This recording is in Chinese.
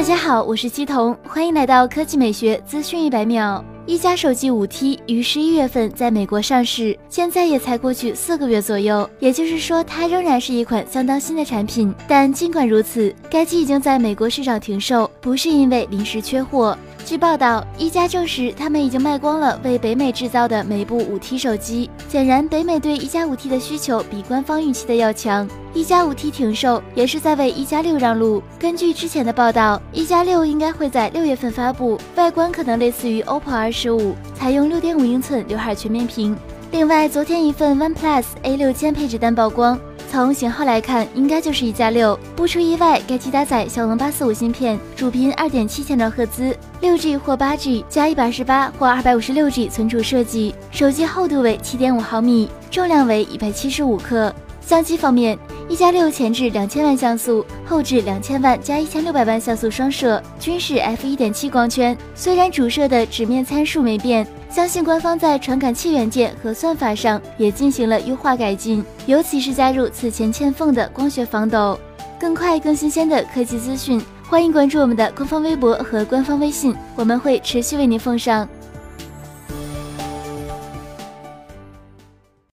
大家好，我是西彤，欢迎来到科技美学资讯一百秒。一加手机五 T 于十一月份在美国上市，现在也才过去四个月左右，也就是说它仍然是一款相当新的产品。但尽管如此，该机已经在美国市场停售，不是因为临时缺货。据报道，一加证实他们已经卖光了为北美制造的每部五 T 手机。显然，北美对一加五 T 的需求比官方预期的要强。一加五 T 停售也是在为一加六让路。根据之前的报道，一加六应该会在六月份发布，外观可能类似于 OPPO R 十五，采用六点五英寸刘海全面屏。另外，昨天一份 OnePlus A 六千配置单曝光。从型号来看，应该就是一加六。不出意外，该机搭载骁龙八四五芯片，主频二点七千兆赫兹，六 G 或八 G 加一百二十八或二百五十六 G 存储设计。手机厚度为七点五毫米，重量为一百七十五克。相机方面，一加六前置两千万像素，后置两千万加一千六百万像素双摄，均是 f 一点七光圈。虽然主摄的直面参数没变。相信官方在传感器元件和算法上也进行了优化改进，尤其是加入此前欠奉的光学防抖。更快更新鲜的科技资讯，欢迎关注我们的官方微博和官方微信，我们会持续为您奉上。